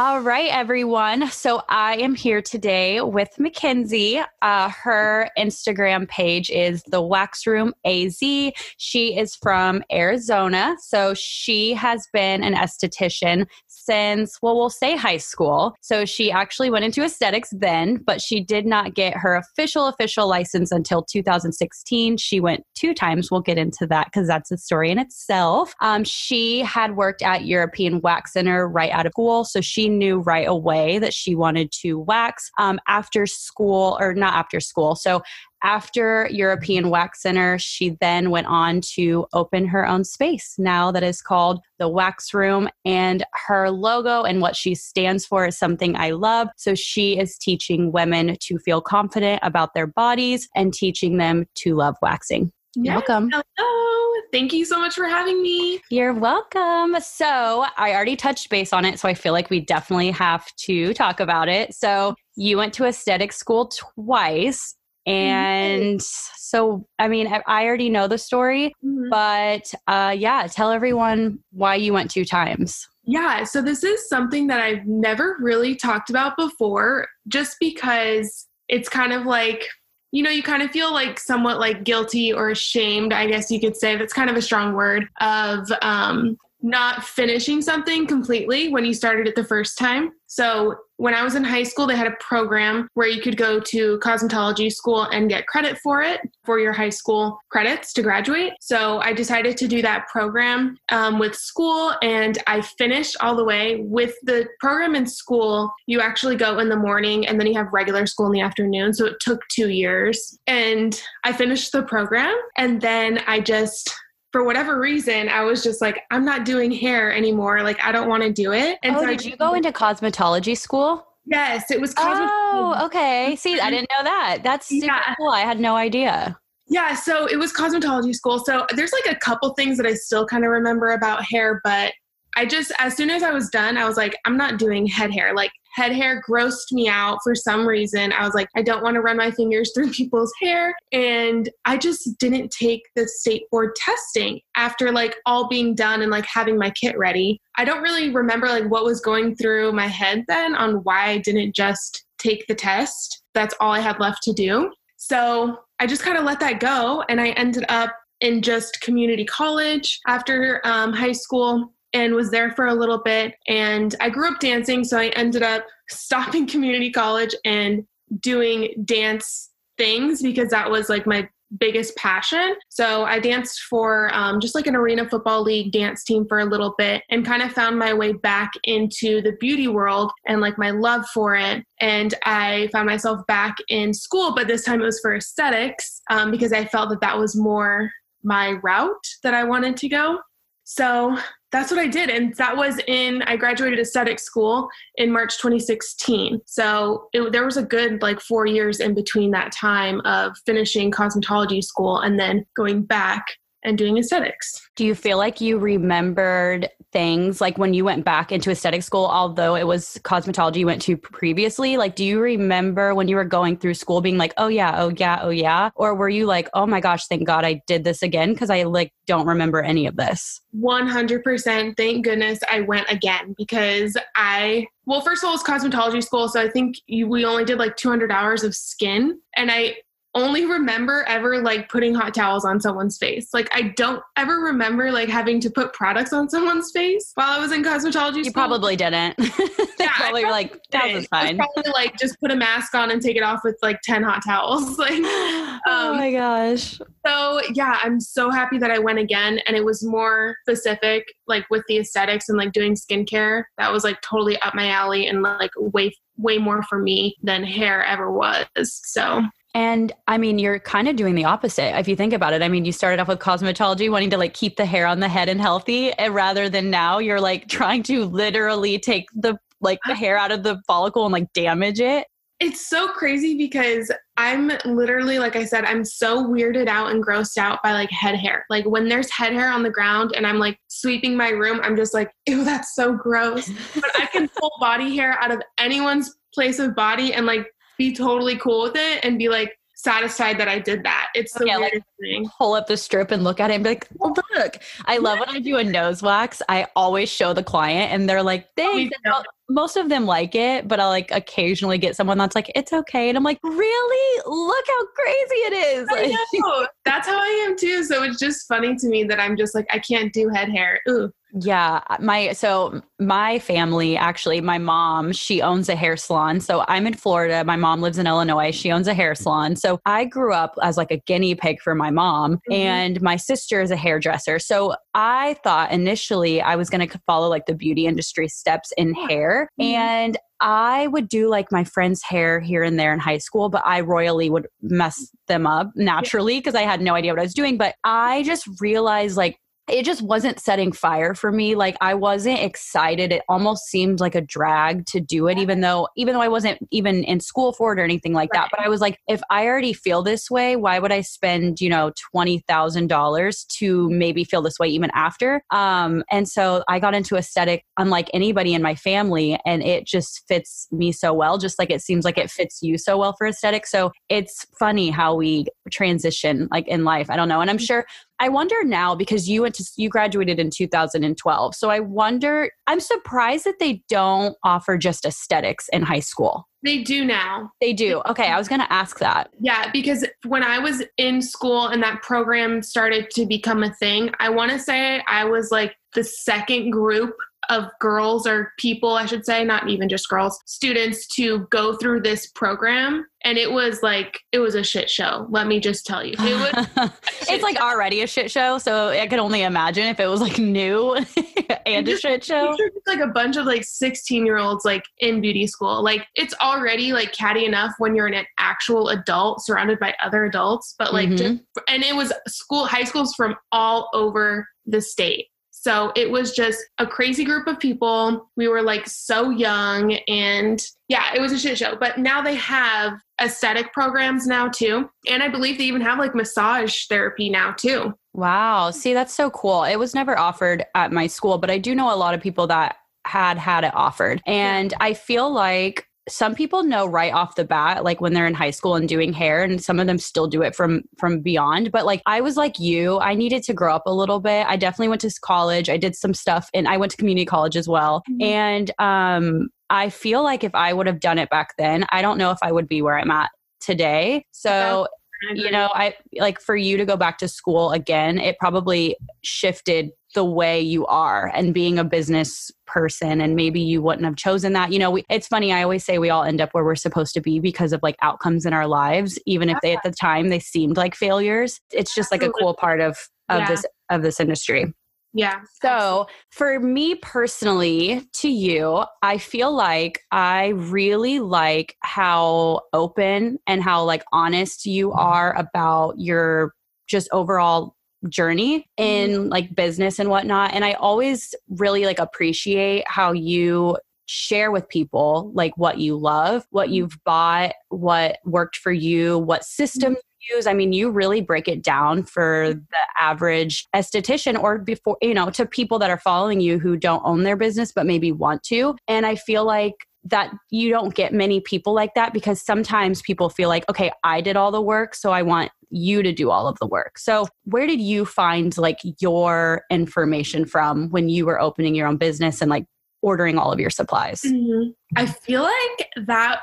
All right, everyone. So I am here today with Mackenzie. Uh, her Instagram page is the Wax Room AZ. She is from Arizona. So she has been an esthetician since, well, we'll say high school. So she actually went into aesthetics then, but she did not get her official, official license until 2016. She went two times. We'll get into that because that's a story in itself. Um, she had worked at European Wax Center right out of school. So she knew right away that she wanted to wax um, after school, or not after school. So after European Wax Center, she then went on to open her own space now that is called the Wax Room. And her logo and what she stands for is something I love. So she is teaching women to feel confident about their bodies and teaching them to love waxing. Yes. Welcome. Hello. Thank you so much for having me. You're welcome. So, I already touched base on it. So, I feel like we definitely have to talk about it. So, you went to aesthetic school twice. And so, I mean, I already know the story, mm-hmm. but uh, yeah, tell everyone why you went two times. Yeah, so this is something that I've never really talked about before, just because it's kind of like, you know, you kind of feel like somewhat like guilty or ashamed, I guess you could say. That's kind of a strong word of um, not finishing something completely when you started it the first time. So, when I was in high school, they had a program where you could go to cosmetology school and get credit for it for your high school credits to graduate. So, I decided to do that program um, with school and I finished all the way. With the program in school, you actually go in the morning and then you have regular school in the afternoon. So, it took two years and I finished the program and then I just for whatever reason, I was just like, I'm not doing hair anymore. Like, I don't want to do it. And oh, so did I, you go into cosmetology school? Yes, it was. Oh, okay. See, I didn't know that. That's super yeah. cool. I had no idea. Yeah, so it was cosmetology school. So there's like a couple things that I still kind of remember about hair, but I just, as soon as I was done, I was like, I'm not doing head hair. Like, head hair grossed me out for some reason. I was like, I don't want to run my fingers through people's hair. And I just didn't take the state board testing after like all being done and like having my kit ready. I don't really remember like what was going through my head then on why I didn't just take the test. That's all I had left to do. So I just kind of let that go. And I ended up in just community college after um, high school and was there for a little bit. And I grew up dancing, so I ended up stopping community college and doing dance things because that was like my biggest passion. So I danced for um, just like an arena football league dance team for a little bit and kind of found my way back into the beauty world and like my love for it. And I found myself back in school, but this time it was for aesthetics um, because I felt that that was more my route that I wanted to go. So that's what I did. And that was in, I graduated aesthetic school in March 2016. So it, there was a good like four years in between that time of finishing cosmetology school and then going back and doing aesthetics. Do you feel like you remembered things like when you went back into aesthetic school, although it was cosmetology you went to previously? Like, do you remember when you were going through school being like, oh yeah, oh yeah, oh yeah? Or were you like, oh my gosh, thank God I did this again? Because I like don't remember any of this. 100%. Thank goodness I went again because I well, first of all, it's cosmetology school, so I think you, we only did like 200 hours of skin, and I only remember ever like putting hot towels on someone's face. Like I don't ever remember like having to put products on someone's face while I was in cosmetology. You school. probably didn't. yeah, probably like that was fine. Probably like just put a mask on and take it off with like ten hot towels. Like, um, oh my gosh. So yeah, I'm so happy that I went again, and it was more specific, like with the aesthetics and like doing skincare. That was like totally up my alley and like way way more for me than hair ever was. So and I mean, you're kind of doing the opposite if you think about it. I mean, you started off with cosmetology, wanting to like keep the hair on the head and healthy, and rather than now you're like trying to literally take the like the hair out of the follicle and like damage it. It's so crazy because I'm literally, like I said, I'm so weirded out and grossed out by like head hair. Like when there's head hair on the ground and I'm like sweeping my room, I'm just like, ew, that's so gross. but I can pull body hair out of anyone's place of body and like be totally cool with it and be like satisfied that I did that. It's the Yeah, like- thing. Pull up the strip and look at it and be like, oh, look. I love when I do a nose wax. I always show the client and they're like, Me thanks. And Most of them like it, but I like occasionally get someone that's like, it's okay. And I'm like, really? Look how crazy it is. I know. That's how I am too. So it's just funny to me that I'm just like, I can't do head hair. Ooh. Yeah, my so my family actually, my mom, she owns a hair salon. So I'm in Florida. My mom lives in Illinois. She owns a hair salon. So I grew up as like a guinea pig for my mom, Mhm. and my sister is a hairdresser. So I thought initially I was going to follow like the beauty industry steps in hair, Mhm. and I would do like my friend's hair here and there in high school, but I royally would mess them up naturally because I had no idea what I was doing. But I just realized like it just wasn't setting fire for me like i wasn't excited it almost seemed like a drag to do it even though even though i wasn't even in school for it or anything like that but i was like if i already feel this way why would i spend you know $20000 to maybe feel this way even after? Um and so i got into aesthetic unlike anybody in my family and it just fits me so well just like it seems like it fits you so well for aesthetic. So it's funny how we transition like in life i don't know and i'm sure I wonder now because you went to you graduated in 2012. So I wonder I'm surprised that they don't offer just aesthetics in high school. They do now. They do. Okay, I was going to ask that. Yeah, because when I was in school and that program started to become a thing, I want to say I was like the second group of girls or people, I should say, not even just girls, students to go through this program. And it was like, it was a shit show. Let me just tell you. It was it's like already a shit show, so I could only imagine if it was like new and a shit show. Like a bunch of like 16 year olds like in beauty school. Like it's already like catty enough when you're an actual adult surrounded by other adults, but like Mhm. just and it was school high schools from all over the state. So it was just a crazy group of people. We were like so young and yeah, it was a shit show. But now they have aesthetic programs now too. And I believe they even have like massage therapy now too. Wow. See, that's so cool. It was never offered at my school, but I do know a lot of people that had had it offered. And I feel like some people know right off the bat like when they're in high school and doing hair and some of them still do it from from beyond. But like i was like you. I needed to grow up a little bit. I definitely went to college. I did some stuff and i went to community college as well. Mhm. and um i feel like if i would have done it back then i don't know if i would be where i'm at today. So you know i like for you to go back to school again it probably shifted the way you are and being a business person and maybe you wouldn't have chosen that. You know we, it's funny i always say we all end up where we're supposed to be because of like outcomes in our lives even if they at the time they seemed like failures. It's just like a cool part of of Yeah. this of this industry. Yeah. so, for me personally, to you, I feel like I really like how open and how like honest you mm-hmm. are about your just overall journey in mm-hmm. like business and whatnot. And I always really like appreciate how you share with people like what you love, what mm-hmm. you've bought, what worked for you, what system mm-hmm. you use. I mean, you really break it down for the average esthetician or before, you know, to people that are following you who don't own their business but maybe want to. And I feel like that you don't get many people like that because sometimes people feel like, okay, I did all the work, so I want you to do all of the work. So, where did you find like your information from when you were opening your own business and like ordering all of your supplies? Mhm. I feel like that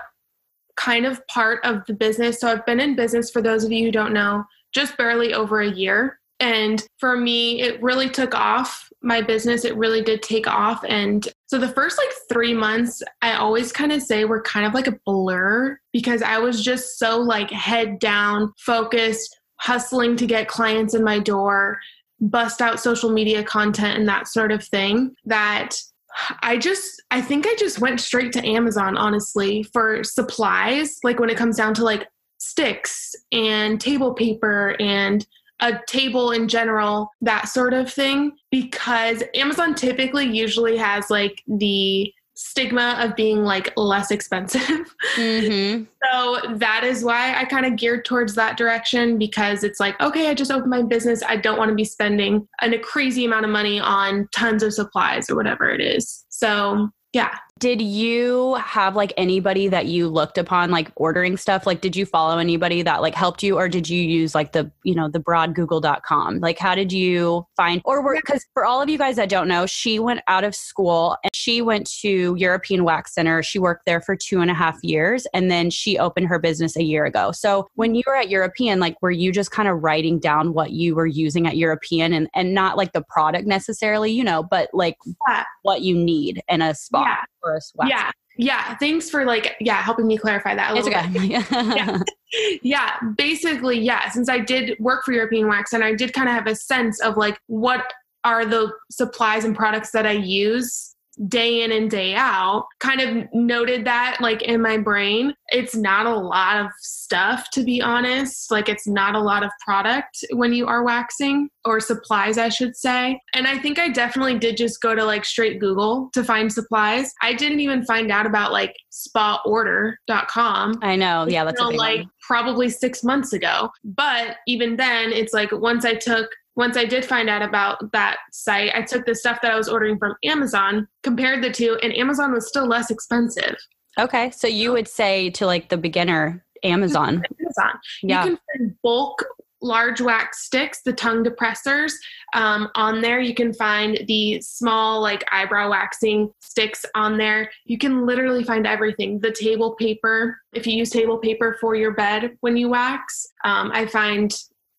kind of part of the business. So I've been in business for those of you who don't know, just barely over a year. And for me, it really took off. My business, it really did take off. And so the first like three months, I always kind of say were kind of like a blur because I was just so like head down, focused, hustling to get clients in my door, bust out social media content and that sort of thing that I just I think I just went straight to Amazon honestly for supplies like when it comes down to like sticks and table paper and a table in general that sort of thing because Amazon typically usually has like the stigma of being like less expensive. Mm-hmm. So that is why I kind of geared towards that direction because it's like, okay, I just opened my business. I don't want to be spending an, a crazy amount of money on tons of supplies or whatever it is. So yeah, Did you have like anybody that you looked upon like ordering stuff? Like did you follow anybody that like helped you or did you use like the, you know, the broad google.com? Like how did you find or were cuz for all of you guys that don't know, she went out of school and she went to European Wax Center. She worked there for two and a half years and then she opened her business a year ago. So when you were at European, like were you just kind of writing down what you were using at European and, and not like the product necessarily, you know, but like yeah. what you need in a spot? Yeah a sweat. Yeah. Yeah. Thanks for like, yeah, helping me clarify that a little it's okay. bit. yeah. yeah. Basically, yeah. Since I did work for European Wax and I did kind of have a sense of like what are the supplies and products that I use day in and day out kind of noted that like in my brain it's not a lot of stuff to be honest. Like it's not a lot of product when you are waxing or supplies i should say. And i think i definitely did just go to like straight google to find supplies. I didn't even find out about like spaorder.com i know. Yeah that's like one. probably six months ago. But even then it's like once i took once I did find out about that site, I took the stuff that I was ordering from Amazon, compared the two, and Amazon was still less expensive. Okay. So you would say to like the beginner Amazon. Amazon. Yeah. You can find bulk large wax sticks, the tongue depressors. Um, on there, you can find the small, like eyebrow waxing sticks on there. You can literally find everything. The table paper, if you use table paper for your bed when you wax, um, I find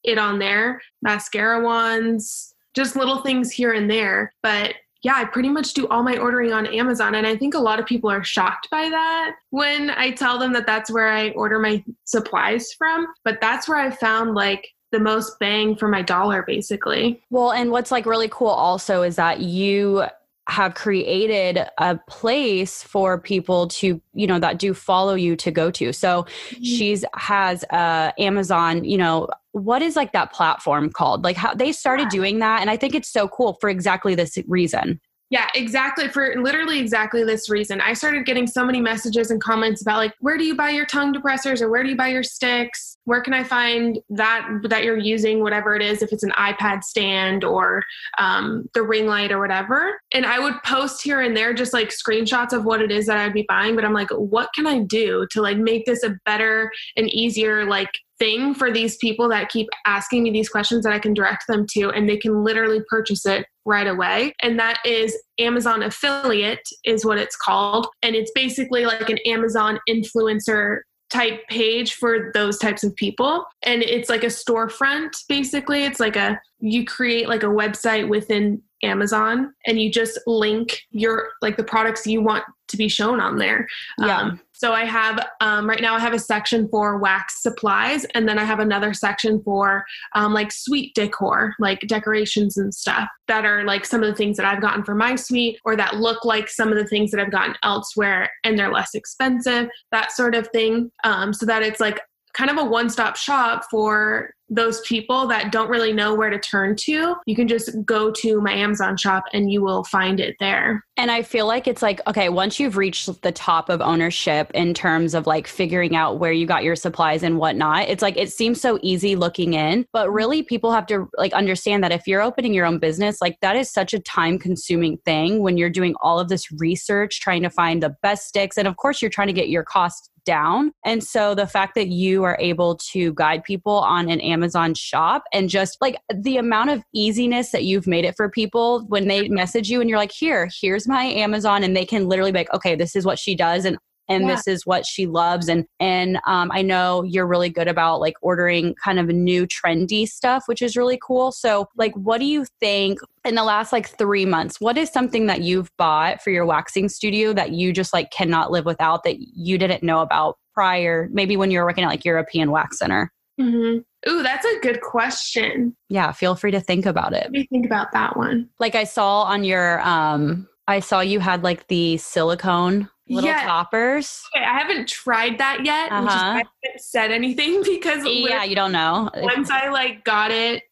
it on there, mascara ones, just little things here and there. But yeah, I pretty much do all my ordering on Amazon. And I think a lot of people are shocked by that when I tell them that that's where I order my supplies from. But that's where I found like the most bang for my dollar, basically. Well, and what's like really cool also is that you have created a place for people to you know that do follow you to go to so mm-hmm. she's has uh amazon you know what is like that platform called like how they started doing that and i think it's so cool for exactly this reason yeah, exactly. For literally exactly this reason. I started getting so many messages and comments about like, where do you buy your tongue depressors or where do you buy your sticks? Where can I find that that you're using, whatever it is, if it's an iPad stand or um, the ring light or whatever. And I would post here and there just like screenshots of what it is that I'd be buying. But I'm like, what can I do to like make this a better and easier like thing for these people that keep asking me these questions that I can direct them to and they can literally purchase it right away. And that is Amazon affiliate is what it's called. And it's basically like an Amazon influencer type page for those types of people. And it's like a storefront basically. It's like a you create like a website within Amazon and you just link your like the products you want to be shown on there. Yeah. Um, so I have um, right now I have a section for wax supplies, and then I have another section for um, like suite decor, like decorations and stuff that are like some of the things that I've gotten for my suite, or that look like some of the things that I've gotten elsewhere, and they're less expensive, that sort of thing. Um, so that it's like kind of a one-stop shop for those people that don't really know where to turn to, you can just go to my Amazon shop and you will find it there. And I feel like it's like, okay, once you've reached the top of ownership in terms of like figuring out where you got your supplies and whatnot, it's like it seems so easy looking in, but really people have to like understand that if you're opening your own business, like that is such a time consuming thing when you're doing all of this research, trying to find the best sticks. And of course, you're trying to get your cost down. And so the fact that you are able to guide people on an Amazon shop and just like the amount of easiness that you've made it for people when they message you and you're like, here, here's my Amazon. And they can literally be like, okay, this is what she does. And and yeah. this is what she loves and and um, i know you're really good about like ordering kind of new trendy stuff which is really cool so like what do you think in the last like three months what is something that you've bought for your waxing studio that you just like cannot live without that you didn't know about prior maybe when you were working at like european wax center mm-hmm. Ooh, that's a good question. Yeah, feel free to think about it. Let me think about that one. Like I saw on your um I saw you had like the silicone little yeah. toppers. Okay, I haven't tried that yet, uh-huh. which is. I haven't said anything because yeah, you don't know. Once I like got it,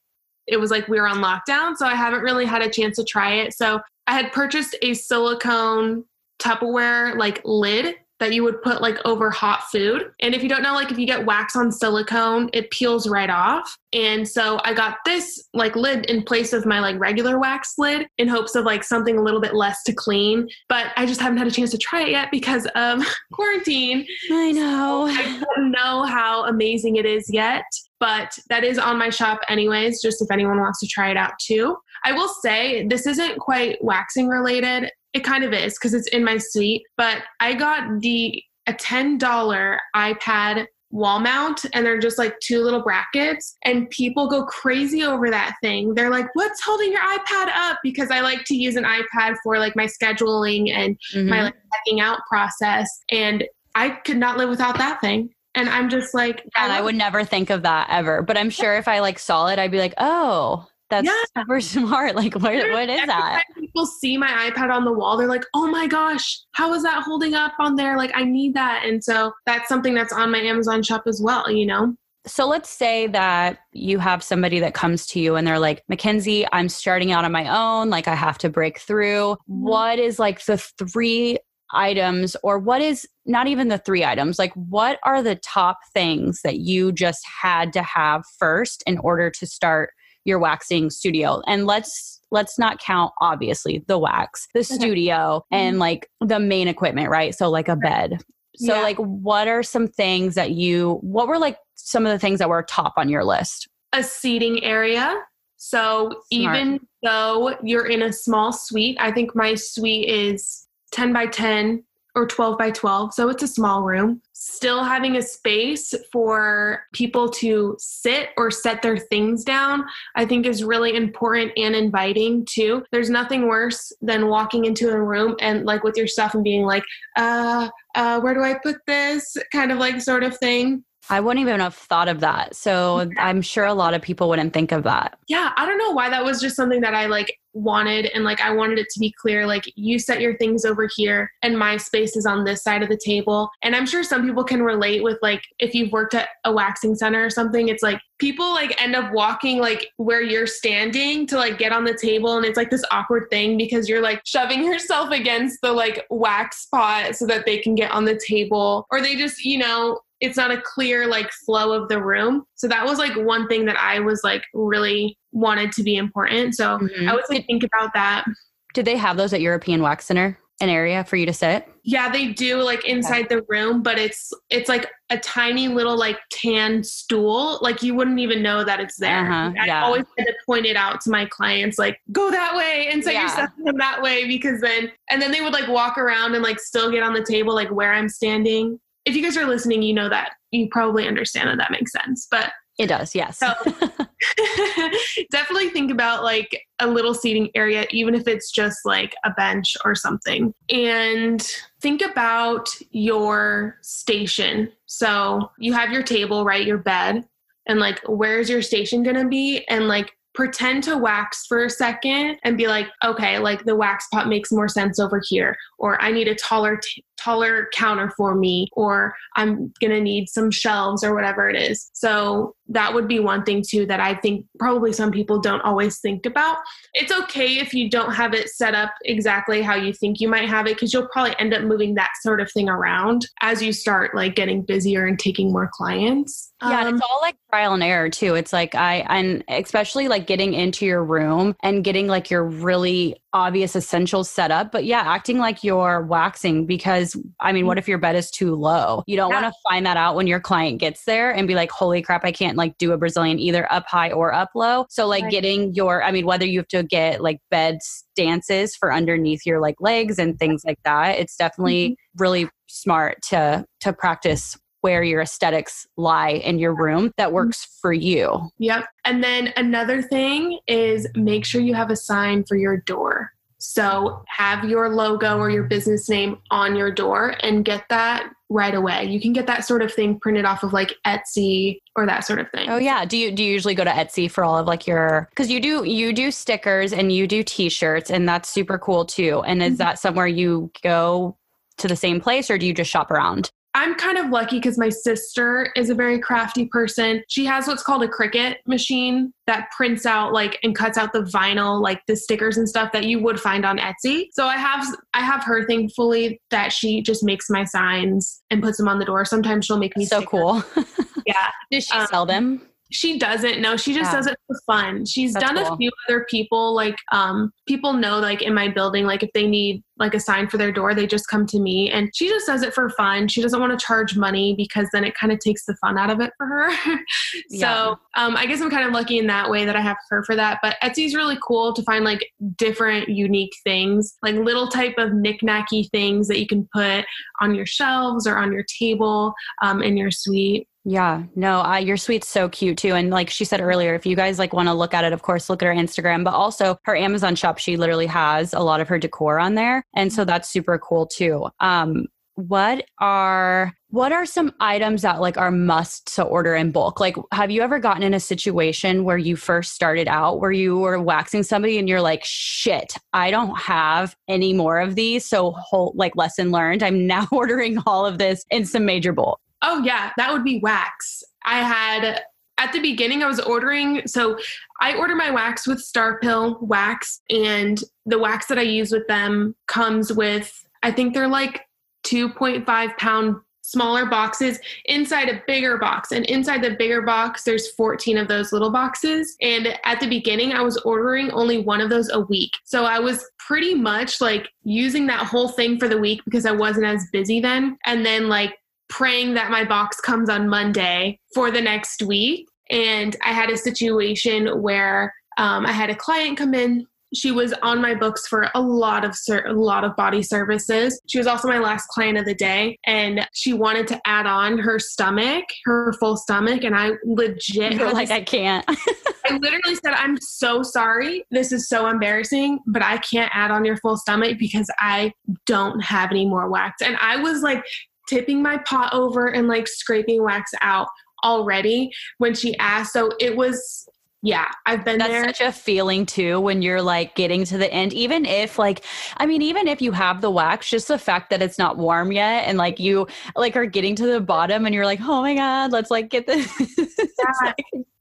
it was like we were on lockdown, so I haven't really had a chance to try it. So I had purchased a silicone Tupperware like lid that you would put like over hot food. And if you don't know, like if you get wax on silicone, it peels right off. And so I got this like lid in place of my like regular wax lid in hopes of like something a little bit less to clean. But I just haven't had a chance to try it yet because of quarantine. I know. I don't know how amazing it is yet but that is on my shop anyways, just if anyone wants to try it out too. I will say this isn't quite waxing related. It kind of is because it's in my suite, but I got the a $10 iPad wall mount and they're just like two little brackets and people go crazy over that thing. They're like, "What's holding your iPad up?" because I like to use an iPad for like my scheduling and mm-hmm. my like checking out process and I could not live without that thing. And I'm just like, and I, I would never think of that ever. But I'm sure if I like saw it, I'd be like, oh, that's yeah. super smart. Like, what, what is that? people see my iPad on the wall, they're like, oh my gosh, how is that holding up on there? Like, I need that. And so that's something that's on my Amazon shop as well, you know? So let's say that you have somebody that comes to you and they're like, Mackenzie, I'm starting out on my own. Like, I have to break through. Mm-hmm. What is like the three items or what is not even the three items like what are the top things that you just had to have first in order to start your waxing studio. And let's let's not count obviously the wax the studio mm-hmm. and like the main equipment right? So like a bed. So yeah. like what are some things that you what were like some of the things that were top on your list? A seating area. So Smart. even though you're in a small suite i think my suite is 10 by 10 or 12 by 12. So it's a small room. Still having a space for people to sit or set their things down, I think is really important and inviting too. There's nothing worse than walking into a room and like with your stuff and being like, uh, uh, where do I put this? Kind of like sort of thing. I wouldn't even have thought of that. So I'm sure a lot of people wouldn't think of that. Yeah, I don't know why that was just something that I like wanted and like I wanted it to be clear like you set your things over here and my space is on this side of the table. And I'm sure some people can relate with like if you've worked at a waxing center or something, it's like people like end up walking like where you're standing to like get on the table and it's like this awkward thing because you're like shoving yourself against the like wax spot so that they can get on the table or they just, you know, it's not a clear like flow of the room. So that was like one thing that I was like really wanted to be important. So mm-hmm. I would say think about that. Did they have those at European Wax Center? An area for you to sit? Yeah, they do like inside okay. the room, but it's it's like a tiny little like tan stool. Like you wouldn't even know that it's there. Uh-huh, I yeah. always had to point it out to my clients, like go that way and set yeah. your stuff that way because then and then they would like walk around and like still get on the table like where I'm standing if you guys are listening, you know that you probably understand that that makes sense. But it does, yes. So definitely think about like a little seating area, even if it's just like a bench or something. And think about your station. So you have your table, right? Your bed. And like, where's your station going to be? And like, pretend to wax for a second and be like, okay, like the wax pot makes more sense over here, or I need a taller, t- taller counter for me, or I'm gonna need some shelves or whatever it is. So that would be one thing too that I think probably some people don't always think about. It's okay if you don't have it set up exactly how you think you might have it because you'll probably end up moving that sort of thing around as you start like getting busier and taking more clients. Yeah, um, it's all like trial and error too. It's like I and especially like getting into your room and getting like your really obvious essentials set up. But yeah, acting like you're waxing because I mean, what if your bed is too low? You don't yeah. want to find that out when your client gets there and be like, holy crap, I can't like do a Brazilian either up high or up low. So like right. getting your I mean, whether you have to get like bed stances for underneath your like legs and things like that, it's definitely mm-hmm. really smart to to practice where your aesthetics lie in your room that mm-hmm. works for you. Yep. And then another thing is make sure you have a sign for your door. So have your logo or your business name on your door and get that right away. You can get that sort of thing printed off of like Etsy or that sort of thing. Oh yeah. Do you do you usually go to Etsy for all of like your cuz you do you do stickers and you do t-shirts and that's super cool too. And is mm-hmm. that somewhere you go to the same place or do you just shop around? I'm kind of lucky because my sister is a very crafty person. She has what's called a Cricut machine that prints out like and cuts out the vinyl, like the stickers and stuff that you would find on Etsy. So I have I have her thankfully that she just makes my signs and puts them on the door. Sometimes she'll make me so stickers. cool. Yeah. Does she Um, sell them? She doesn't. No, she just Yeah. does it for fun. She's That's done cool. a few other people. Like, um, people know, like in my building, like if they need like a sign for their door, they just come to me. And she just does it for fun. She doesn't want to charge money because then it kind of takes the fun out of it for her. Yeah. so, um, I guess I'm kind of lucky in that way that I have her for that. But Etsy's really cool to find like different, unique things, like little type of knick-knacky things that you can put on your shelves or on your table, um, in your suite. Yeah, no, uh, your suite's so cute too. And like she said earlier, if you guys like want to look at it, of course, look at her Instagram, but also her Amazon shop. She literally has a lot of her decor on there, and so that's super cool too. Um, what are what are some items that like are must to order in bulk? Like, have you ever gotten in a situation where you first started out where you were waxing somebody and you're like, shit, I don't have any more of these. So, whole like lesson learned. I'm now ordering all of this in some major bulk. Oh yeah, that would be wax. I had at the beginning I was ordering so I order my wax with Starpil wax and the wax that I use with them comes with I think they're like 2.5 pound smaller boxes inside a bigger box and inside the bigger box there's 14 of those little boxes and at the beginning I was ordering only one of those a week so I was pretty much like using that whole thing for the week because I wasn't as busy then and then like praying that my box comes on Monday for the next week. And I had a situation where um, I had a client come in. She was on my books for a lot of ser- a lot of body services. She was also my last client of the day, and she wanted to add on her stomach, her full stomach, and I legit like, I can't. I literally said, I'm so sorry. This is so embarrassing, but I can't add on your full stomach because I don't have any more wax. And I was like tipping my pot over and like scraping wax out already when she asked. So it was, yeah, I've been That's there. such a feeling too when you're like getting to the end. Even if like, I mean, even if you have the wax, just the fact that it's not warm yet, and like you like are getting to the bottom, and you're like, oh my god, let's like get this. Yeah.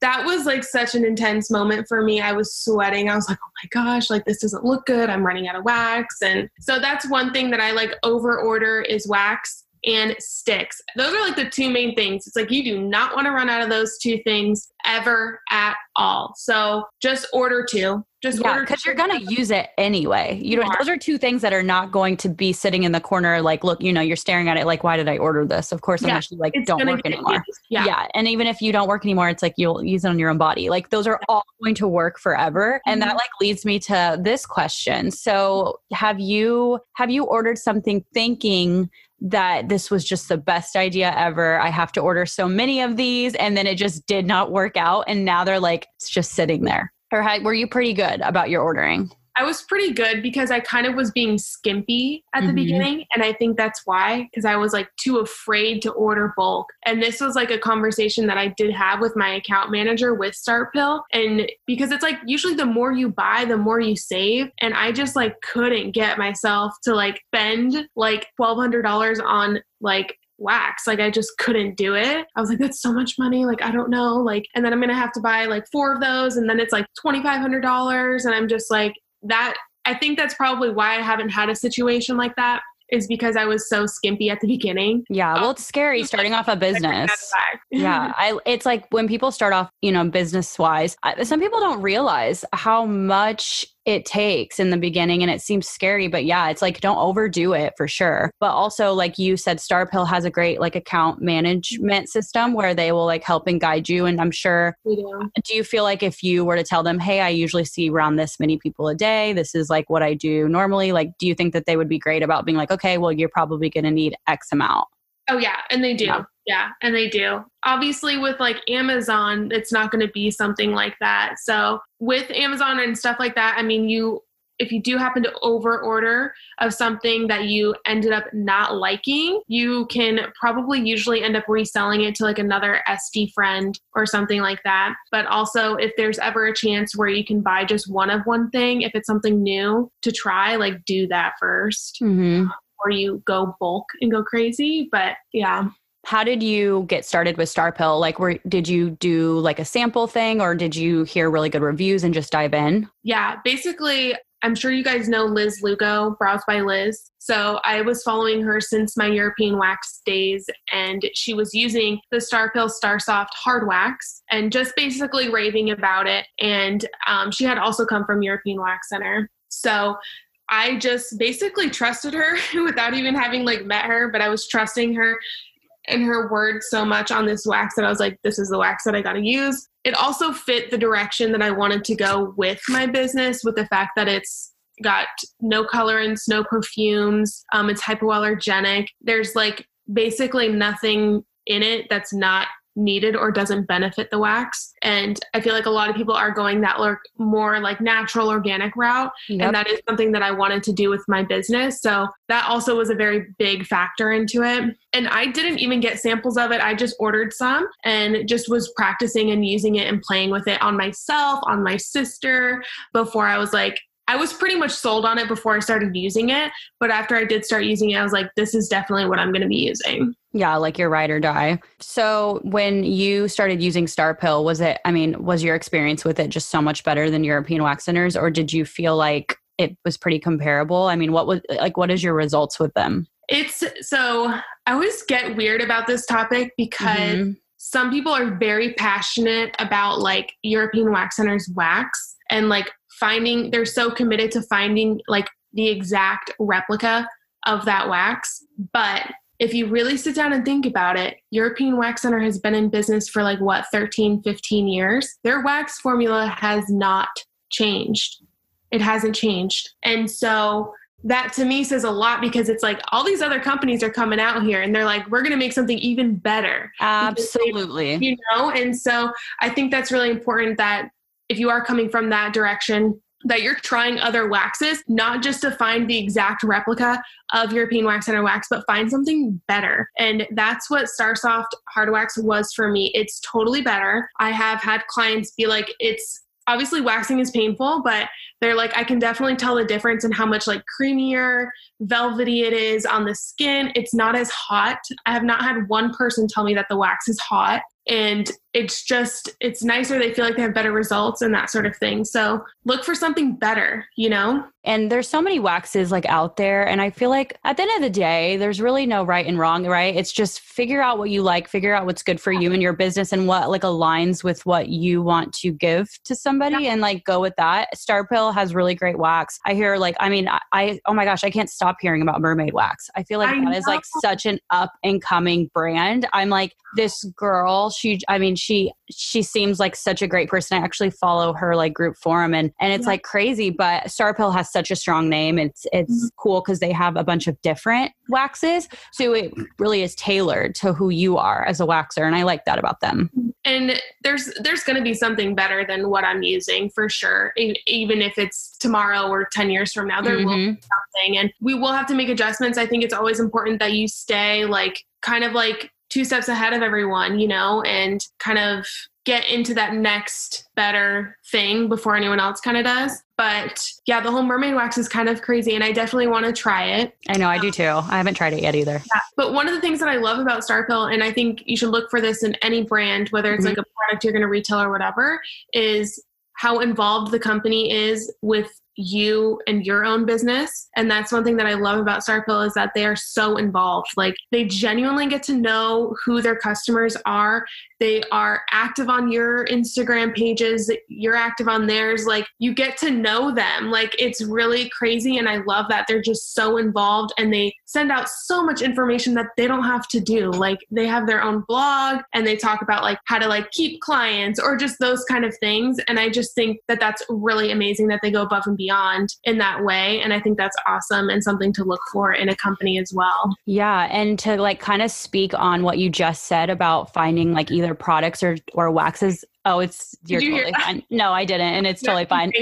that was like such an intense moment for me. I was sweating. I was like, oh my gosh, like this doesn't look good. I'm running out of wax. And so that's one thing that I like over order is wax and sticks. Those are like the two main things. It's like you do not want to run out of those two things ever at all. So just order two. Just yeah, because you're gonna use it anyway. You don't. are. Those are two things that are not going to be sitting in the corner. Like, look, you know, you're staring at it. Like, why did I order this? Of course, Yeah, unless you like It's don't work anymore. used. Yeah. and even if you don't work anymore it's like you'll use it on your own body like those are all going to work forever and that Mhm. like leads me to this question so have you have you ordered something thinking that this was just the best idea ever i have to order so many of these and then it just did not work out and now they're like it's just sitting there or had, were you pretty good about your ordering I was pretty good because I kind of was being skimpy at the Mhm. beginning. And I think that's why, because I was like too afraid to order bulk. And this was like a conversation that I did have with my account manager with Starpil. And because it's like usually the more you buy, the more you save. And I just like couldn't get myself to like spend like $1,200 on like wax. Like I just couldn't do it. I was like, that's so much money. Like, I don't know. Like, and then I'm to have to buy like four of those. And then it's like $2,500. And I'm just like, that, I think that's probably why I haven't had a situation like that is because I was so skimpy at the beginning. yeah well it's scary um, starting off a business yeah i it's like when people start off you know business wise some people don't realize how much it takes in the beginning and it seems scary but yeah it's like don't overdo it for sure but also like you said Starpil has a great like account management system where they will like help and guide you and i'm sure do. do you feel like if you were to tell them hey i usually see around this many people a day this is like what i do normally like do you think that they would be great about being like okay well you're probably going to need x amount Oh yeah, and they do. Yeah. Yeah. and they do. Obviously with like Amazon, it's not going to be something like that. So with Amazon and stuff like that, I mean, you if you do happen to over order of something that you ended up not liking, you can probably usually end up reselling it to like another SD friend or something like that. But also, if there's ever a chance where you can buy just one of one thing, if it's something new to try, like do that 1st mm-hmm. before you go bulk and go crazy. But yeah. How did you get started with Starpil? Like, were did you do like a sample thing, or did you hear really good reviews and just dive in? Yeah, basically, I'm sure you guys know Liz Lugo, Brows by Liz. So I was following her since my European wax days, and she was using the Starpil Star Soft hard wax and just basically raving about it. And um, she had also come from European Wax Center. So I just basically trusted her without even having like met her, but I was trusting her and her word so much on this wax that I was like, this is the wax that I got to use. It also fit the direction that I wanted to go with my business, with the fact that it's got no colorants, no perfumes. Um, it's hypoallergenic. There's like basically nothing in it that's not needed or doesn't benefit the wax. And I feel like a lot of people are going that more like natural organic route. Yep. And that is something that I wanted to do with my business. So that also was a very big factor into it. And I didn't even get samples of it. I just ordered some and just was practicing and using it and playing with it on myself, on my sister before I was like, I was pretty much sold on it before I started using it. But after I did start using it, I was like, this is definitely what I'm going to be using. Yeah, like your ride or die. So when you started using Starpil, was it, I mean, was your experience with it just so much better than European wax centers, or did you feel like it was pretty comparable? I mean, what was, like, what is your results with them? It's so, I always get weird about this topic because. Mm-hmm. Some people are very passionate about like European wax centers wax and like finding they're so committed to finding like the exact replica of that wax but if you really sit down and think about it european wax center has been in business for like what 13 15 years? Their wax formula has not changed. It hasn't changed. And so that to me says a lot because it's like all these other companies are coming out here and they're like we're going to make something even better. Absolutely. You know and so i think that's really important that if you are coming from that direction, that you're trying other waxes, not just to find the exact replica of European Wax Center wax, but find something better. And that's what Starsoft Hard Wax was for me. It's totally better. I have had clients be like, it's obviously waxing is painful, but they're like, I can definitely tell the difference in how much like creamier, velvety it is on the skin. It's not as hot. I have not had one person tell me that the wax is hot and it's just it's nicer. They feel like they have better results and that sort of thing. So look for something better you know? And there's so many waxes like out there. And i feel like at the end of the day there's really no right and wrong right? It's just figure out what you like figure out what's good for you and your business and what like aligns with what you want to give to somebody yeah. and like go with that. Starpil has really great wax. I hear like i mean I, I, oh my gosh i can't stop hearing about mermaid wax. I feel like I that know. is like such an up and coming brand. I'm like this girl she i mean she she she seems like such a great person. I actually follow her like group forum and and it's yeah. like crazy but Starpil has such a strong name. It's it's mm-hmm. cool because they have a bunch of different waxes. So it really is tailored to who you are as a waxer and i like that about them. And there's there's going to be something better than what i'm using for sure. Even if it's tomorrow or 10 years from now there mm-hmm. will be something. And we will have to make adjustments. I think it's always important that you stay like kind of like two steps ahead of everyone, you know, and kind of get into that next better thing before anyone else kind of does. But yeah, the whole mermaid wax is kind of crazy and I definitely want to try it. I know, I do too. I haven't tried it yet either. Yeah. But one of the things that I love about Starpil, and I think you should look for this in any brand, whether it's mm-hmm. like a product you're going to retail or whatever, is how involved the company is with you and your own business. And that's one thing that I love about Starpil is that they are so involved. Like they genuinely get to know who their customers are. They are active on your Instagram pages, you're active on theirs. Like you get to know them. Like it's really crazy. And I love that they're just so involved and they send out so much information that they don't have to do. Like they have their own blog and they talk about like how to like keep clients or just those kind of things. And I just think that that's really amazing that they go above and beyond in that way. And I think that's awesome and something to look for in a company as well. Yeah. And to like kind of speak on what you just said about finding like either products or, or waxes Oh, it's you're you totally fine. No, I didn't, and it's totally fine.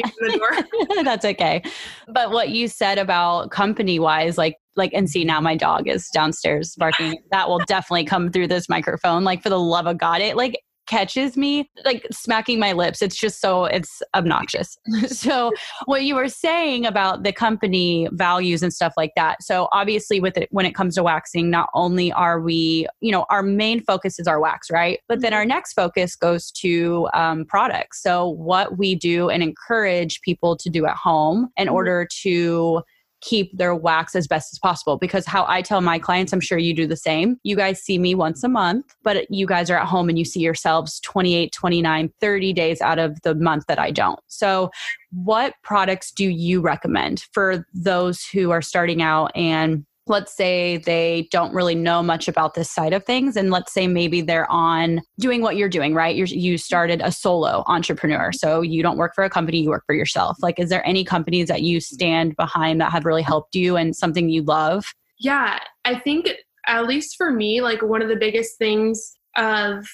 That's okay. But what you said about company wise, like like and see now my dog is downstairs barking. that will definitely come through this microphone. Like for the love of God, it like catches me like smacking my lips. It's just so it's obnoxious. so what you were saying about the company values and stuff like that. So obviously with it when it comes to waxing, not only are we, you know, our main focus is our wax, right? But then our next focus goes to um, products. So what we do and encourage people to do at home in mm-hmm. order to keep their wax as best as possible because how I tell my clients, I'm sure you do the same. You guys see me once a month, but you guys are at home and you see yourselves 28, 29, 30 days out of the month that I don't. So, what products do you recommend for those who are starting out and let's say they don't really know much about this side of things and let's say maybe they're on doing what you're doing right? You you started a solo entrepreneur so you don't work for a company you work for yourself. Like is there any companies that you stand behind that have really helped you and something you love? Yeah i think at least for me like one of the biggest things of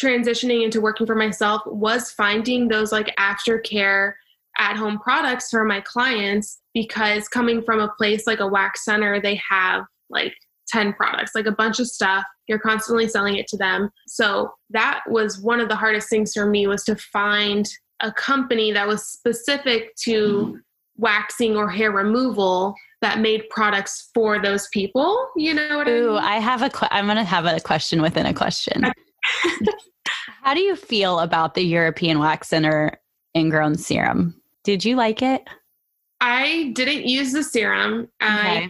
transitioning into working for myself was finding those like aftercare at home products for my clients because coming from a place like a wax center, they have like 10 products, like a bunch of stuff. You're constantly selling it to them. So that was one of the hardest things for me was to find a company that was specific to mm. waxing or hair removal that made products for those people. You know what Ooh, I mean? I have a I'm going to have a question within a question. How do you feel about the European Wax Center ingrown serum? Did you like it? I didn't use the serum. Okay. I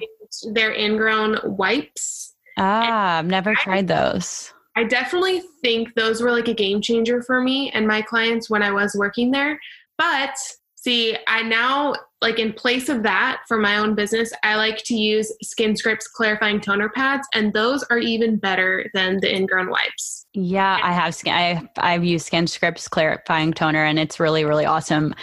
their ingrown wipes. Ah, I've never I, tried those. I definitely think those were like a game changer for me and my clients when I was working there. But see, I now like in place of that for my own business, I like to use Skin Scripts clarifying toner pads, and those are even better than the ingrown wipes. Yeah, I have I I've used Skin Scripts clarifying toner, and it's really really awesome.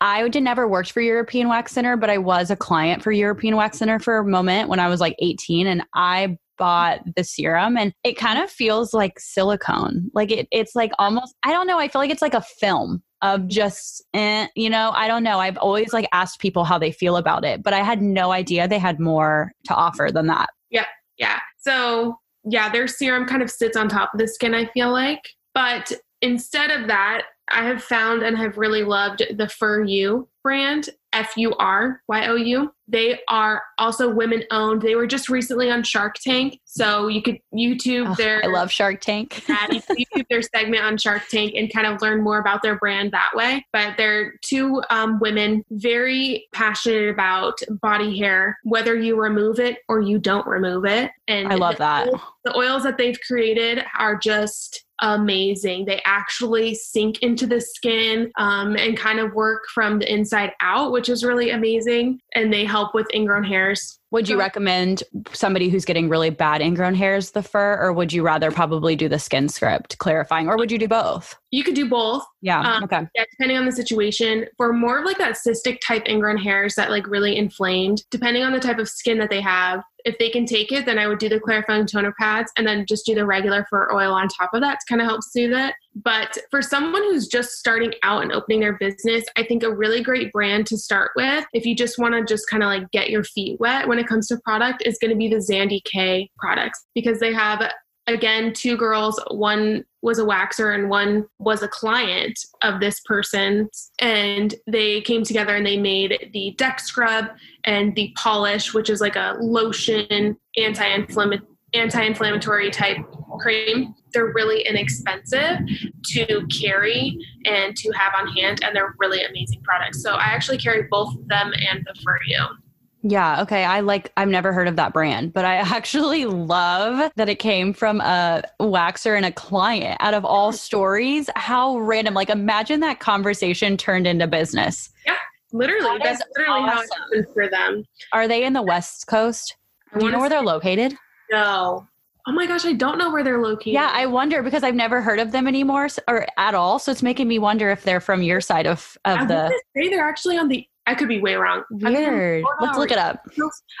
I did never worked for European Wax Center, but I was a client for European Wax Center for a moment when I was like 18, and I bought the serum and it kind of feels like silicone. Like it, it's like almost, I don't know, I feel like it's like a film of just eh, you know i don't know i've always like asked people how they feel about it but i had no idea they had more to offer than that yeah yeah so yeah their serum kind of sits on top of the skin i feel like. But instead of that i have found and have really loved the Fur You brand F U R Y O U. They are also women owned. They were just recently on Shark Tank. So you could YouTube oh, their. I love Shark Tank. YouTube their segment on Shark Tank and kind of learn more about their brand that way. But they're two um, women very passionate about body hair, whether you remove it or you don't remove it. And I love that. the oils that they've created are just amazing. They actually sink into the skin um, and kind of work from the inside out, which is really amazing. And they help with ingrown hairs. Would you recommend somebody who's getting really bad ingrown hairs the fur, or would you rather probably do the skin script clarifying, or would you do both? You could do both. Yeah. Um, okay. Yeah, depending on the situation. For more of like that cystic type ingrown hairs that like really inflamed, depending on the type of skin that they have, if they can take it, then I would do the clarifying toner pads and then just do the regular fur oil on top of that to kind of help soothe it. But for someone who's just starting out and opening their business, I think a really great brand to start with, if you just want to just kind of like get your feet wet when it comes to product, is going to be the Zandy K products because they have again two girls one was a waxer and one was a client of this person. And they came together and they made the deck scrub and the polish which is like a lotion anti-inflammatory anti-inflammatory type cream. They're really inexpensive to carry and to have on hand and they're really amazing products. So i actually carry both of them and the FurYou yeah. Okay. I like, I've never heard of that brand, but I actually love that it came from a waxer and a client out of all stories. How random. Like, imagine that conversation turned into business. Yeah. Literally. That That's literally awesome. how it happened for them. Are they in the West Coast? Do you know where they're located? No. Oh my gosh, I don't know where they're located. Yeah, I wonder because I've never heard of them anymore or at all. So it's making me wonder if they're from your side of of I the. say they're actually on the I could be way wrong. Weird. Let's look it up.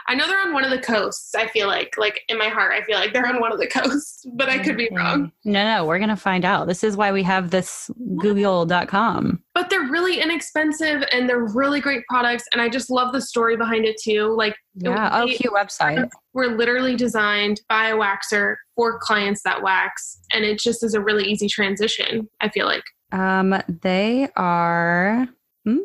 I know they're on one of the coasts. I feel like, like in my heart, I feel like they're on one of the coasts, but I could be wrong. No, no, we're gonna find out. This is why we have this Google.com. But they're really inexpensive and they're really great products, and I just love the story behind it too. Like, yeah, oh, cute website. We're literally designed by a waxer for clients that wax, and it just is a really easy transition. I feel like. Um, they are. Mm,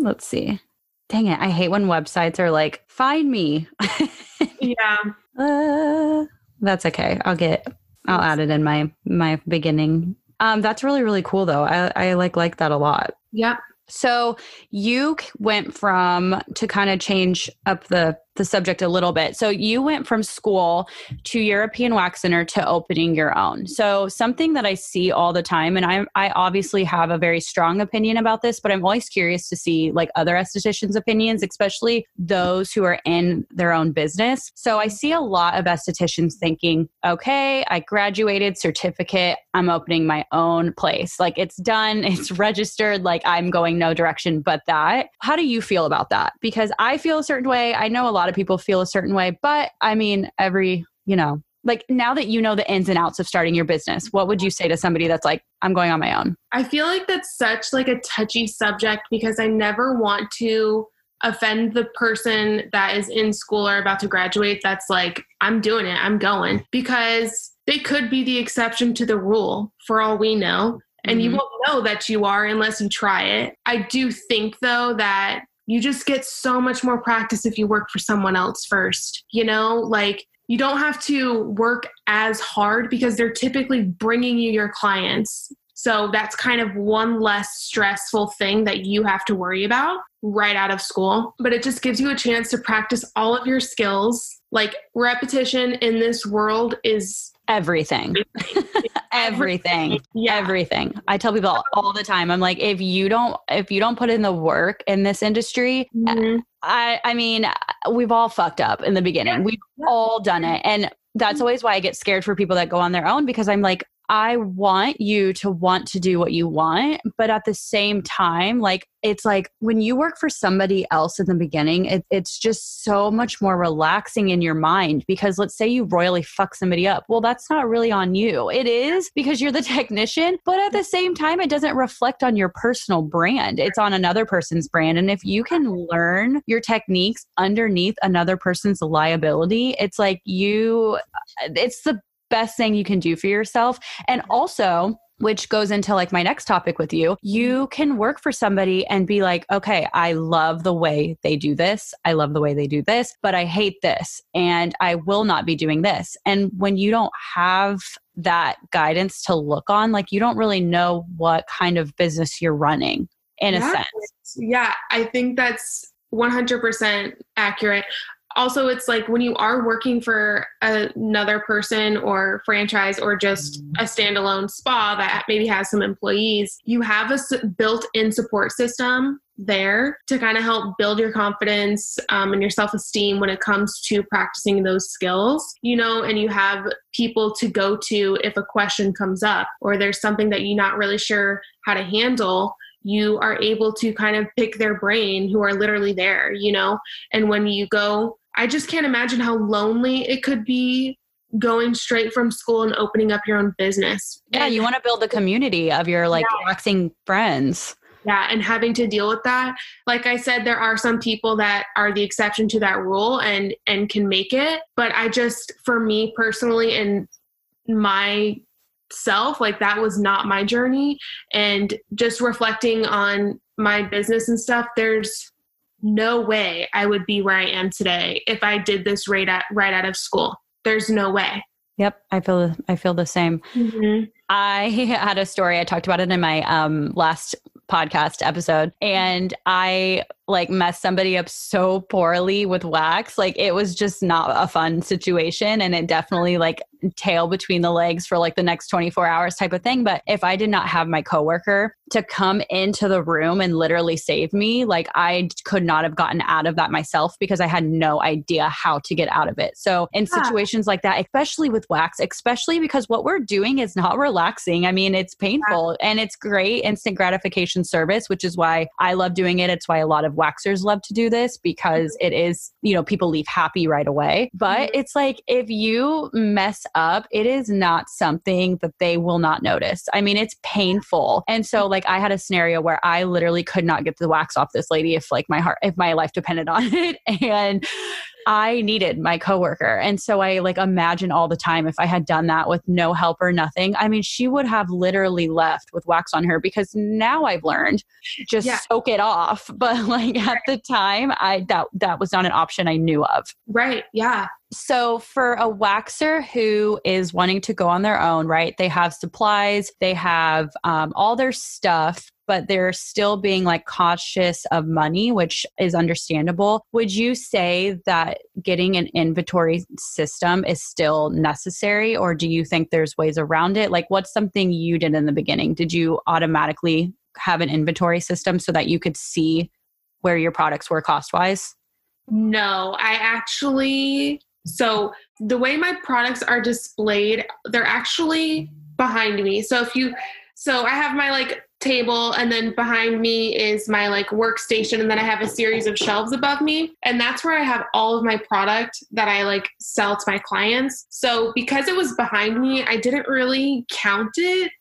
let's see. Dang it! I hate when websites are like, "Find me." yeah. Uh, that's okay. I'll get. I'll add it in my my beginning. Um, that's really really cool though. I I like like that a lot. Yep. So you went from to kind of change up the the subject a little bit. So you went from school to European Wax Center to opening your own. So something that I see all the time, and I I obviously have a very strong opinion about this, but I'm always curious to see like other estheticians' opinions, especially those who are in their own business. So I see a lot of estheticians thinking, okay, I graduated, certificate, I'm opening my own place. Like it's done, it's registered, like I'm going no direction but that. How do you feel about that? Because I feel a certain way. I know a lot of people feel a certain way, but I mean, every, you know, like now that you know the ins and outs of starting your business, what would you say to somebody that's like, I'm going on my own? I feel like that's such like a touchy subject because I never want to offend the person that is in school or about to graduate that's like i'm doing it i'm going because they could be the exception to the rule for all we know and mm-hmm. you won't know that you are unless you try it i do think though that you just get so much more practice if you work for someone else first. You know, like you don't have to work as hard because they're typically bringing you your clients. So that's kind of one less stressful thing that you have to worry about right out of school. But it just gives you a chance to practice all of your skills. Like repetition in this world is everything. everything. Yeah. Everything. I tell people all the time. I'm like, if you don't if you don't put in the work in this industry, mm-hmm. I I mean, we've all fucked up in the beginning. We've all done it. And that's always why I get scared for people that go on their own because I'm like, I want you to want to do what you want, but at the same time, like it's like when you work for somebody else in the beginning, it, it's just so much more relaxing in your mind because let's say you royally fuck somebody up. Well, that's not really on you. It is because you're the technician, but at the same time, it doesn't reflect on your personal brand. It's on another person's brand. And if you can learn your techniques underneath another person's liability, it's like you, it's the best thing you can do for yourself. And also, which goes into like my next topic with you. You can work for somebody and be like, okay, I love the way they do this. I love the way they do this, but I hate this and I will not be doing this. And when you don't have that guidance to look on, like you don't really know what kind of business you're running in yeah. a sense. Yeah, I think that's 100% accurate also it's like when you are working for another person or franchise or just a standalone spa that maybe has some employees you have a built-in support system there to kind of help build your confidence um, and your self-esteem when it comes to practicing those skills you know and you have people to go to if a question comes up or there's something that you're not really sure how to handle you are able to kind of pick their brain who are literally there, you know? And when you go I just can't imagine how lonely it could be going straight from school and opening up your own business. Yeah, and, you want to build a community of your like yeah. waxing friends. Yeah, and having to deal with that. Like I said, there are some people that are the exception to that rule and and can make it. But I just, for me personally, and my self like that was not my journey and just reflecting on my business and stuff there's no way I would be where I am today if I did this right at right out of school. There's no way. Yep, I feel I feel the same. Mm-hmm. I had a story. I talked about it in my um, last podcast episode, and I like mess somebody up so poorly with wax. Like it was just not a fun situation. And it definitely like tail between the legs for like the next 24 hours type of thing. But if I did not have my coworker to come into the room and literally save me, like I could not have gotten out of that myself because I had no idea how to get out of it. So in yeah. situations like that, especially with wax, especially because what we're doing is not relaxing. I mean, it's ah. painful yeah. and it's great instant gratification service, which is why I love doing it. It's why a lot of waxers love to do this because mm-hmm. it is, you know, people leave happy right away. But mm-hmm. it's like if you mess up, it is not something that they will not notice. I mean, it's painful. And so, like, I had a scenario where I literally could not get the wax off this lady if, like, my heart, if my life depended on it. And I needed my coworker. And so I like imagine all the time if I had done that with no help or nothing. I mean, she would have literally left with wax on her because now I've learned just yeah. soak it off. But like at the time, I that that was not an option I knew of. Right. Yeah. So, for a waxer who is wanting to go on their own, right? They have supplies, they have um, all their stuff, but they're still being like cautious of money, which is understandable. Would you say that getting an inventory system is still necessary, or do you think there's ways around it? Like, what's something you did in the beginning? Did you automatically have an inventory system so that you could see where your products were cost wise? No, I actually so the way my products are displayed, they're actually behind me. So if you so I have my like table and then behind me is my like workstation and then I have a series of shelves above me and that's where I have all of my product that I like sell to my clients. So because it was behind me, I didn't really count it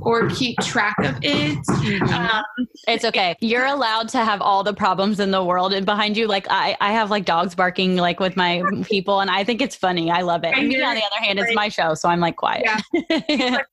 or keep track of it. Mm-hmm. Um, it's okay. You're allowed to have all the problems in the world and behind you like I I have like dogs barking like with my people and I think it's funny. I love it. Me on the other hand, it's my show, so I'm like quiet. Yeah. like, Auntie,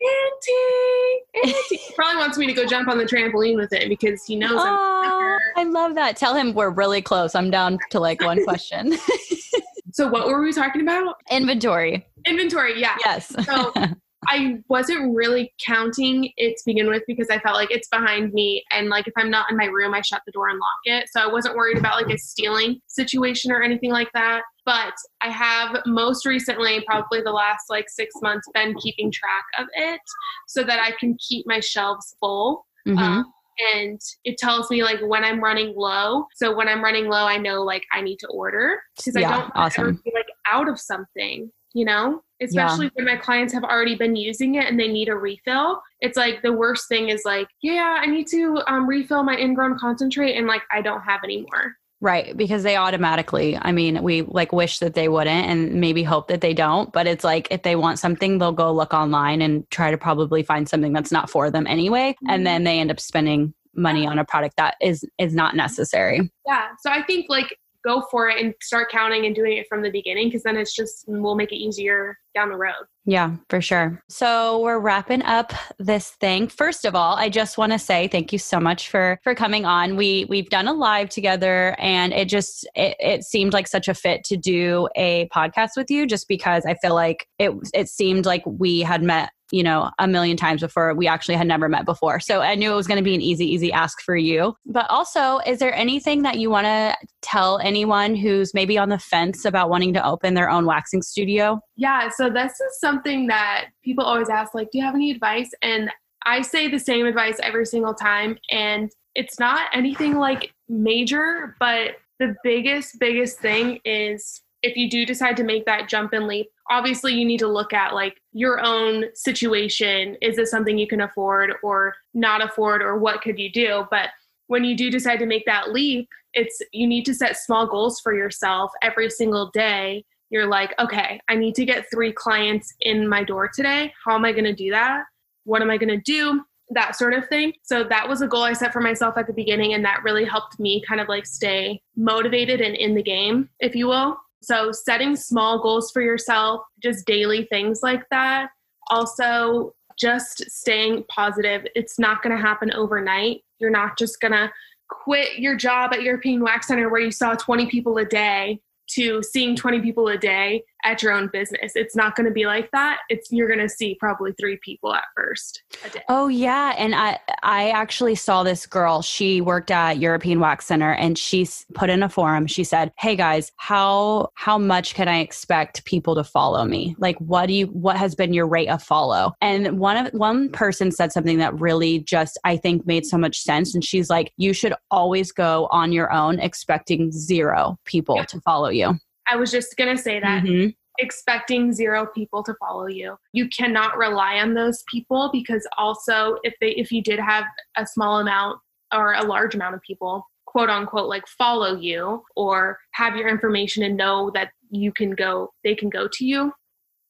Auntie. Probably wants me to go jump on the trampoline with it because he knows oh, i love that. Tell him we're really close. I'm down to like one question. so what were we talking about? Inventory. Inventory, yeah. Yes. so I wasn't really counting it to begin with because I felt like it's behind me. And like if I'm not in my room, I shut the door and lock it. So I wasn't worried about like a stealing situation or anything like that. But I have most recently, probably the last like six months, been keeping track of it so that I can keep my shelves full. Mm-hmm. Um, and it tells me like when I'm running low. So when I'm running low, I know like I need to order because yeah, I don't awesome. ever be like out of something, you know? Especially yeah. when my clients have already been using it and they need a refill. It's like the worst thing is like, yeah, I need to um, refill my ingrown concentrate and like I don't have any more. Right, because they automatically, I mean, we like wish that they wouldn't and maybe hope that they don't, but it's like if they want something, they'll go look online and try to probably find something that's not for them anyway, mm-hmm. and then they end up spending money on a product that is is not necessary. Yeah. So I think like go for it and start counting and doing it from the beginning because then it's just will make it easier down the road. Yeah, for sure. So we're wrapping up this thing. First of all, I just want to say thank you so much for for coming on. We we've done a live together and it just it, it seemed like such a fit to do a podcast with you just because I feel like it it seemed like we had met you know, a million times before we actually had never met before. So I knew it was going to be an easy, easy ask for you. But also, is there anything that you want to tell anyone who's maybe on the fence about wanting to open their own waxing studio? Yeah. So this is something that people always ask, like, do you have any advice? And I say the same advice every single time. And it's not anything like major, but the biggest, biggest thing is if you do decide to make that jump and leap, obviously you need to look at like your own situation. Is this something you can afford or not afford, or what could you do? But when you do decide to make that leap, it's you need to set small goals for yourself every single day. You're like, okay, I need to get three clients in my door today. How am I going to do that? What am I going to do? That sort of thing. So that was a goal I set for myself at the beginning, and that really helped me kind of like stay motivated and in the game, if you will. So, setting small goals for yourself, just daily things like that. Also, just staying positive. It's not going to happen overnight. You're not just going to quit your job at European Wax Center where you saw 20 people a day to seeing 20 people a day. At your own business. It's not going to be like that. It's you're going to see probably 3 people at first a day. Oh yeah, and I I actually saw this girl. She worked at European Wax Center and she put in a forum. She said, "Hey guys, how how much can I expect people to follow me? Like what do you what has been your rate of follow?" And one of one person said something that really just I think made so much sense and she's like, "You should always go on your own expecting zero people yeah. to follow you." I was just going to say that. Mm-hmm expecting zero people to follow you. You cannot rely on those people because also if they if you did have a small amount or a large amount of people quote unquote like follow you or have your information and know that you can go they can go to you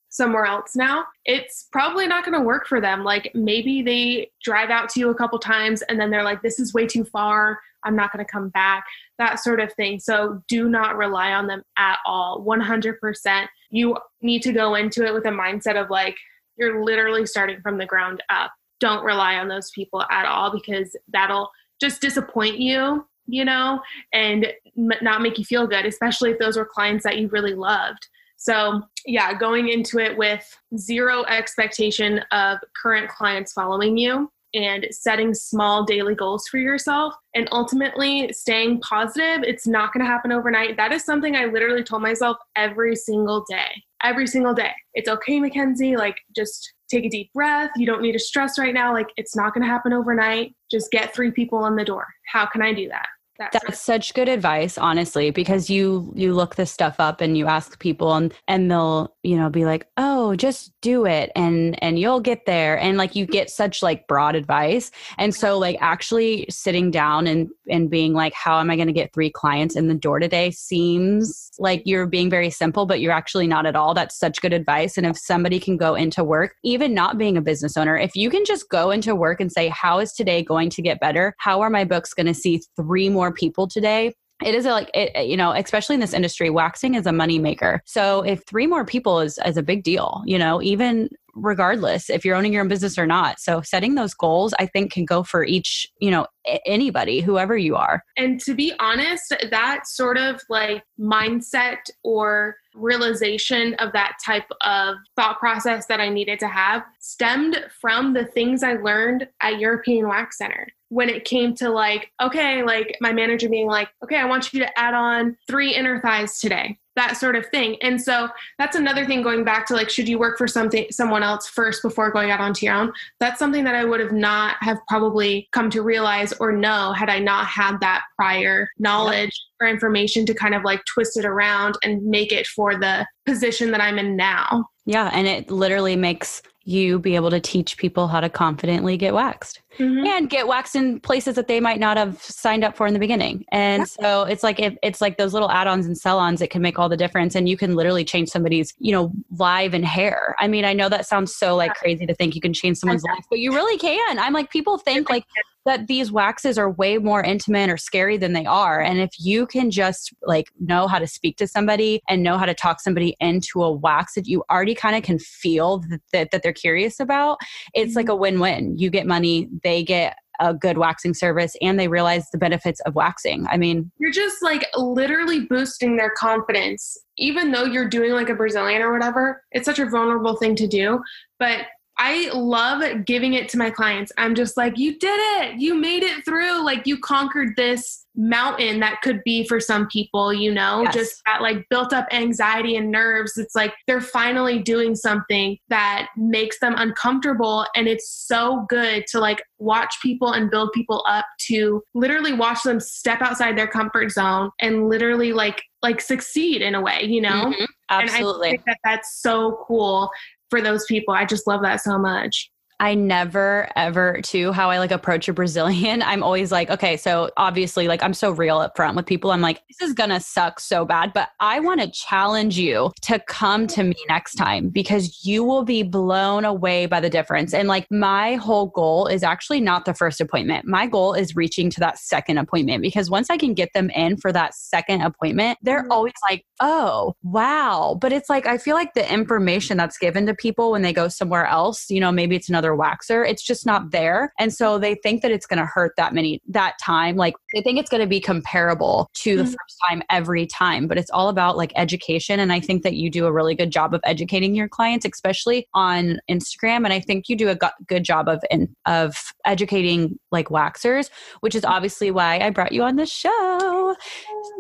somewhere else now it's probably not going to work for them. Like maybe they drive out to you a couple times and then they're like this is way too far. I'm not going to come back. That sort of thing. So do not rely on them at all. 100% you need to go into it with a mindset of like you're literally starting from the ground up. Don't rely on those people at all because that'll just disappoint you you know and not make you feel good especially if those were clients that you really loved so, yeah, going into it with zero expectation of current clients following you and setting small daily goals for yourself and ultimately staying positive. It's not going to happen overnight. That is something I literally told myself every single day. Every single day. It's okay, Mckenze. Like, just take a deep breath. You don't need to stress right now. Like, it's not going to happen overnight. Just get three people in the door. How can I do that? That's such good advice, honestly, because you you look this stuff up and you ask people and and they'll you know be like, oh, just do it and and you'll get there and like you get such like broad advice and so like actually sitting down and and being like, how am I going to get three clients in the door today seems like you're being very simple, but you're actually not at all. That's such good advice. And if somebody can go into work, even not being a business owner, if you can just go into work and say, how is today going to get better? How are my books going to see three more more people today it is a, like it, you know especially in this industry waxing is a money maker so if three more people is is a big deal you know even regardless if you're owning your own business or not. So setting those goals i think can go for each you know anybody whoever you are. And to be honest that sort of like mindset or realization of that type of thought process that i needed to have stemmed from the things i learned at european wax center. When it came to like, okay, like my manager being like, okay, I want you to add on three inner thighs today, that sort of thing. And so that's another thing going back to like, should you work for something, someone else first before going out onto your own? That's something that I would have not have probably come to realize or know had I not had that prior knowledge or information to kind of like twist it around and make it for the position that I'm in now. Yeah. And it literally makes you be able to teach people how to confidently get waxed mm-hmm. and get waxed in places that they might not have signed up for in the beginning. And yeah. so it's like if it's like those little add-ons and sell-ons that can make all the difference and you can literally change somebody's, you know, live and hair. I mean, I know that sounds so like crazy to think you can change someone's life, but you really can. I'm like people think like that these waxes are way more intimate or scary than they are. And if you can just like know how to speak to somebody and know how to talk somebody into a wax that you already kind of can feel that, that, that, they're curious about, it's mm-hmm. like a win win. You get money, they get a good waxing service and they realize the benefits of waxing. I mean, you're just like literally boosting their confidence. Even though you're doing like a Brazilian or whatever, it's such a vulnerable thing to do. But I love giving it to my clients. I'm just like, you did it. You made it through. Like, you conquered this mountain that could be for some people, you know, yes. just that like built up anxiety and nerves. It's like they're finally doing something that makes them uncomfortable. And it's so good to like watch people and build people up to literally watch them step outside their comfort zone and literally like like succeed in a way, you know? Mm-hmm. Absolutely. And I think that that's so cool for those people. I just love that so much. I never ever too how I like approach a Brazilian. I'm always like, okay, so obviously like I'm so real up front with people. I'm like, this is gonna suck so bad, but I want to challenge you to come to me next time because you will be blown away by the difference. And like my whole goal is actually not the first appointment. My goal is reaching to that second appointment because once I can get them in for that second appointment, they're mm-hmm. always like, oh, wow. But it's like I feel like the information that's given to people when they go somewhere else, you know, maybe it's another regular waxer. It's just not there. And so they think that it's going to hurt that many, that time. Like they think it's going to be comparable to the Mhm. first time every time, but it's all about like education. And I think that you do a really good job of educating your clients, especially on Instagram. And I think you do a good job of, in, of educating like waxers, which is obviously why I brought you on the show.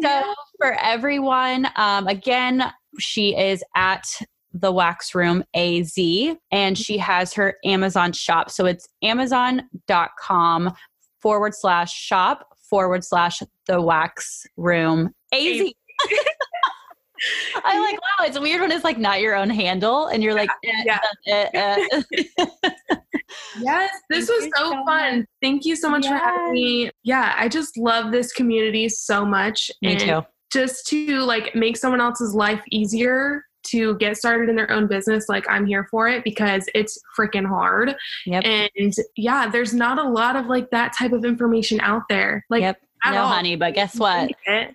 So for everyone, um, again, she is at the wax room AZ and she has her Amazon shop. So it's amazon.com forward slash shop forward slash the wax room AZ. I'm like, wow, it's weird when it's like not your own handle and you're like, eh, Yeah. eh, eh. Yes, this Thank was so so fun. Thank you so much for having me. Yeah, I just love this community so much. Me and too. Just to like make someone else's life easier to get started in their own business, like I'm here for it because it's freaking hard. Yep. And yeah, there's not a lot of like that type of information out there. Like yep. No, all. honey, but guess what?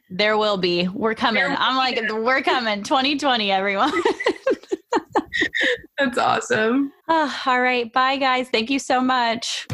There will be. We're coming. Will I'm like, be. we're coming. 2020, everyone. That's awesome. Ah, all right. Bye, guys. Thank you so much.